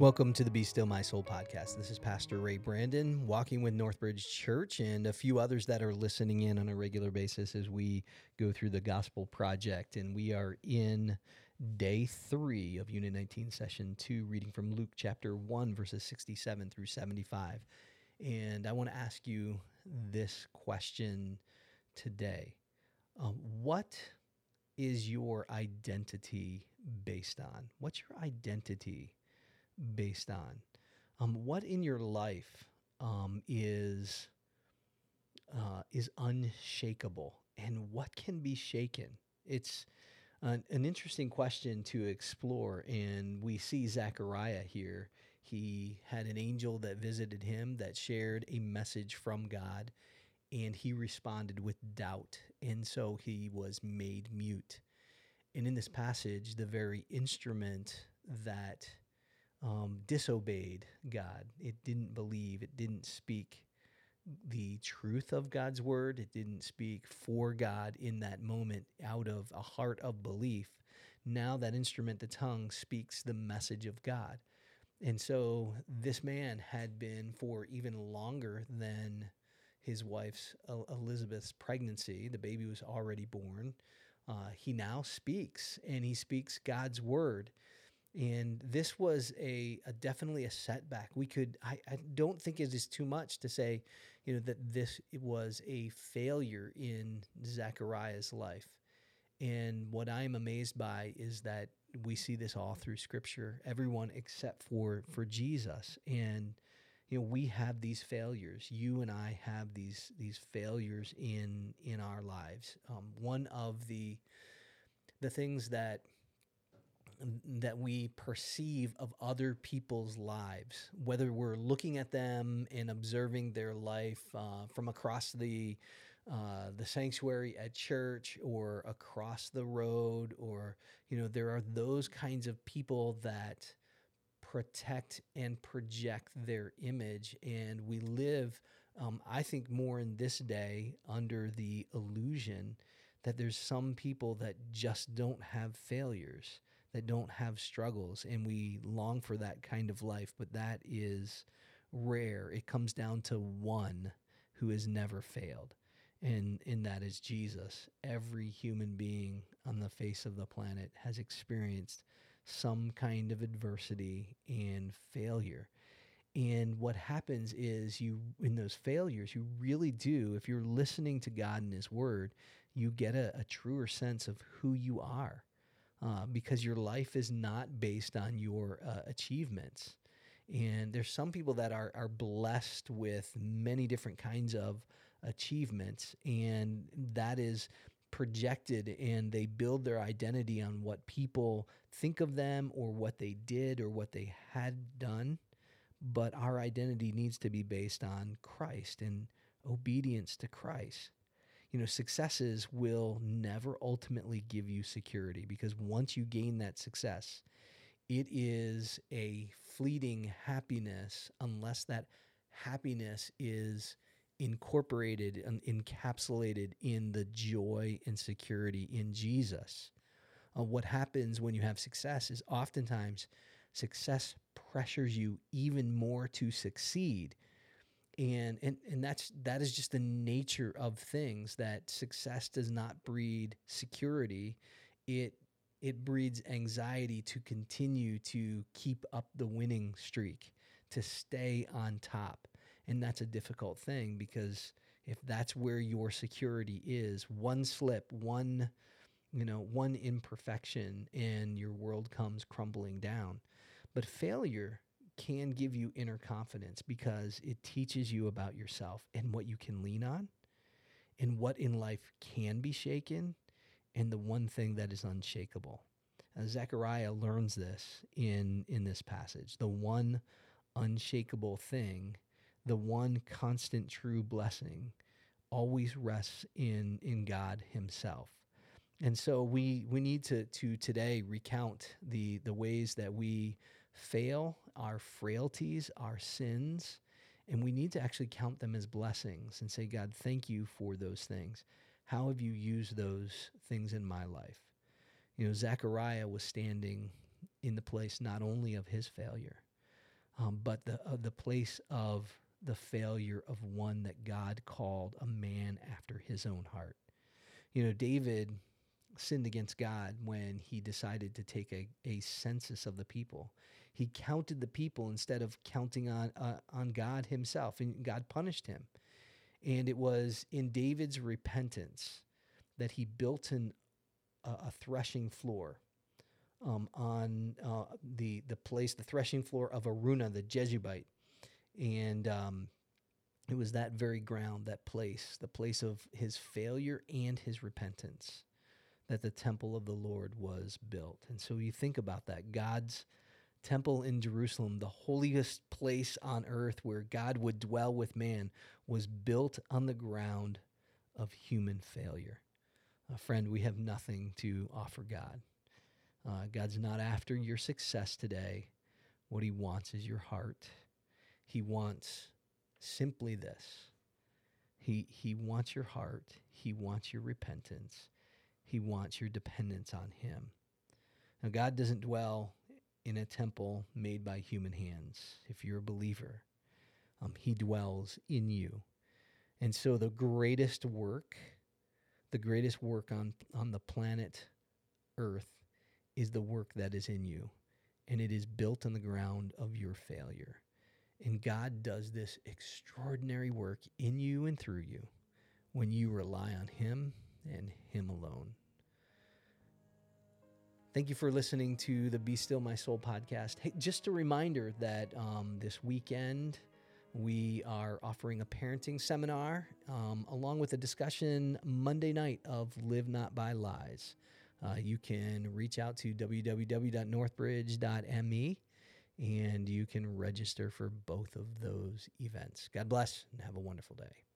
Welcome to the Be Still My Soul podcast. This is Pastor Ray Brandon, walking with Northbridge Church, and a few others that are listening in on a regular basis as we go through the Gospel Project. And we are in day three of Unit 19, Session 2, reading from Luke chapter 1, verses 67 through 75. And I want to ask you this question today um, What is your identity based on? What's your identity? Based on? Um, what in your life um, is uh, is unshakable, and what can be shaken? It's an, an interesting question to explore, and we see Zechariah here. He had an angel that visited him that shared a message from God, and he responded with doubt, and so he was made mute. And in this passage, the very instrument that um, disobeyed God. It didn't believe. It didn't speak the truth of God's word. It didn't speak for God in that moment out of a heart of belief. Now that instrument, the tongue, speaks the message of God. And so this man had been for even longer than his wife's Elizabeth's pregnancy. The baby was already born. Uh, he now speaks, and he speaks God's word and this was a, a, definitely a setback. We could I, I don't think it is too much to say you know that this was a failure in zechariah's life. And what i'm amazed by is that we see this all through scripture everyone except for for jesus. And you know we have these failures. You and i have these these failures in in our lives. Um, one of the the things that that we perceive of other people's lives, whether we're looking at them and observing their life uh, from across the uh, the sanctuary at church or across the road, or you know, there are those kinds of people that protect and project their image, and we live, um, I think, more in this day under the illusion that there's some people that just don't have failures that don't have struggles and we long for that kind of life but that is rare. It comes down to one who has never failed and and that is Jesus. Every human being on the face of the planet has experienced some kind of adversity and failure. And what happens is you in those failures you really do if you're listening to God and his word you get a, a truer sense of who you are uh, because your life is not based on your uh, achievements. And there's some people that are, are blessed with many different kinds of achievements, and that is projected and they build their identity on what people think of them or what they did or what they had done. But our identity needs to be based on Christ and obedience to Christ you know, successes will never ultimately give you security because once you gain that success, it is a fleeting happiness unless that happiness is incorporated and encapsulated in the joy and security in Jesus. Uh, what happens when you have success is oftentimes success pressures you even more to succeed and and and that's that is just the nature of things that success does not breed security. It it breeds anxiety to continue to keep up the winning streak to stay on top. And that's a difficult thing because if that's where your security is one slip one you know one imperfection and your world comes crumbling down. But failure can give you inner confidence because it teaches you about yourself and what you can lean on and what in life can be shaken and the one thing that is unshakable. Uh, Zechariah learns this in, in this passage. The one unshakable thing, the one constant true blessing, always rests in, in God Himself. And so we, we need to, to today recount the, the ways that we fail, our frailties, our sins, and we need to actually count them as blessings and say, God, thank you for those things. How have you used those things in my life? You know, Zechariah was standing in the place not only of his failure, um, but the, uh, the place of the failure of one that God called a man after his own heart. You know, David sinned against God when he decided to take a, a census of the people. He counted the people instead of counting on uh, on God himself, and God punished him. And it was in David's repentance that he built an, a, threshing floor um, on uh, the the place, the threshing floor of Araunah the Jebusite, and um, it was that very ground, that place, the place of his failure and his repentance, that the temple of the Lord was built. And so you think about that, God's temple in Jerusalem, the holiest place on earth where God would dwell with man, was built on the ground of human failure. Uh, friend, we have nothing to offer God. Uh, God's not after your success today. What he wants is your heart. He wants simply this. He, he wants your heart. He wants your repentance. He wants your dependence on him. Now, God doesn't dwell in a temple made by human hands. If you're a believer, um, he dwells in you. And so the greatest work, the greatest work on, on the planet Earth is the work that is in you, and it is built on the ground of your failure. And God does this extraordinary work in you and through you when you rely on Him and Him alone. Thank you for listening to the Be Still My Soul podcast. Hey, just a reminder that um, this weekend we are offering a parenting seminar um, along with a discussion Monday night of Live Not by Lies uh, you can reach out to www.northbridge.me and you can register for both of those events. God bless and have a wonderful day.